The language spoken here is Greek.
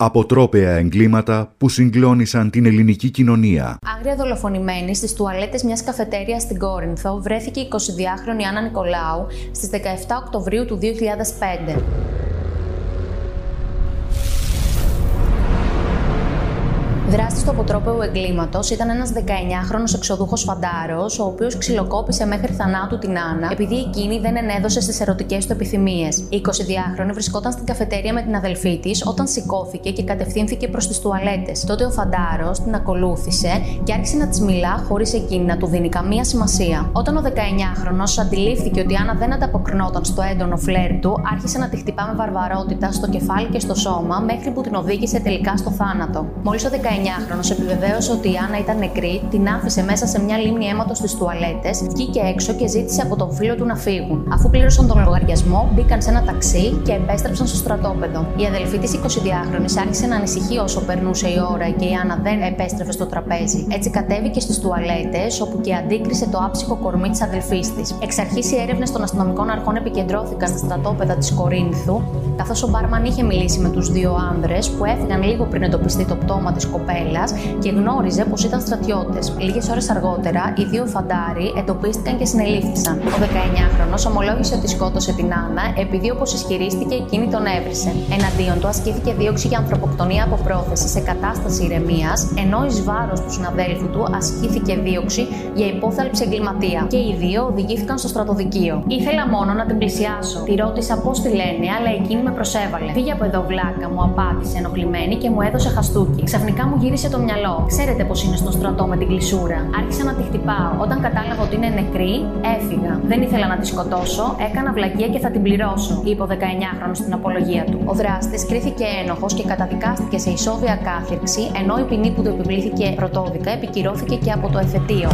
Αποτρόπαια εγκλήματα που συγκλώνησαν την ελληνική κοινωνία. Άγρια δολοφονημένη στις τουαλέτες μιας καφετέριας στην Κόρινθο βρέθηκε η 22χρονη Άννα Νικολάου στις 17 Οκτωβρίου του 2005. Δράστη του αποτρόπαιου εγκλήματος ήταν ένας 19χρονο εξοδούχος φαντάρος, ο οποίος ξυλοκόπησε μέχρι θανάτου την Άννα, επειδή εκείνη δεν ενέδωσε στις ερωτικές του επιθυμίες. Η 22χρονη βρισκόταν στην καφετέρια με την αδελφή της όταν σηκώθηκε και κατευθύνθηκε προς τις τουαλέτες. Τότε ο φαντάρος την ακολούθησε και άρχισε να της μιλά χωρίς εκείνη να του δίνει καμία σημασία. Όταν ο 19χρονο αντιλήφθηκε ότι η Άννα δεν ανταποκρινόταν στο έντονο φλερ του, άρχισε να τη χτυπά με βαρβαρότητα στο κεφάλι και στο σώμα μέχρι που την οδήγησε τελικά στο θάνατο. Μόλις ο 19χρονο επιβεβαίωσε ότι η Άννα ήταν νεκρή, την άφησε μέσα σε μια λίμνη αίματος στις τουαλέτες, βγήκε έξω και ζήτησε από τον φίλο του να φύγουν. Αφού πλήρωσαν τον λογαριασμό, μπήκαν σε ένα ταξί και επέστρεψαν στο στρατόπεδο. Η αδελφή της 22χρονη άρχισε να ανησυχεί όσο περνούσε η ώρα και η Άννα δεν επέστρεφε στο τραπέζι. Έτσι κατέβηκε στις τουαλέτες, όπου και αντίκρισε το άψυχο κορμί της αδελφής της. Εξ αρχής οι έρευνες των αστυνομικών αρχών επικεντρώθηκαν στα στρατόπεδα της Κορίνθου, καθώς ο Μπάρμαν είχε μιλήσει με τους δύο άνδρες που έφυγαν λίγο πριν εντοπιστεί το πτώμα της κοπέλας και γνώριζε πως ήταν στρατιώτες. Λίγες ώρες αργότερα, οι δύο φαντάροι εντοπίστηκαν και συνελήφθησαν. Ο 19χρονο ομολόγησε ότι σκότωσε την Άννα επειδή, όπως ισχυρίστηκε, εκείνη τον έβρισε. Εναντίον του ασκήθηκε δίωξη για ανθρωποκτονία από πρόθεση σε κατάσταση ηρεμίας, ενώ εις βάρος του συναδέλφου του ασκήθηκε δίωξη για υπόθαλψη εγκληματία. Και οι δύο οδηγήθηκαν στο στρατοδικείο. Ήθελα μόνο να την πλησιάσω. Τη ρώτησα πώς τη λένε, αλλά εκείνη με προσέβαλε. Φύγε από εδώ, βλάκα, μου απάντησε ενοχλημένη και μου έδωσε χαστούκι. Ξαφνικά μου γύρισε το μυαλό. Ξέρετε πώς είναι στο στρατό με την κλεισούρα. Άρχισα να τη χτυπάω. Όταν κατάλαβα ότι είναι νεκρή, έφυγα. Δεν ήθελα να τη σκοτώσω, έκανα βλακεία και θα την πληρώσω, είπε ο 19χρονο στην απολογία του. Ο δράστης κρίθηκε ένοχος και καταδικάστηκε σε ισόβια κάθυρξη, ενώ η ποινή που του επιβλήθηκε πρωτόδικα επικυρώθηκε και από το εφετείο.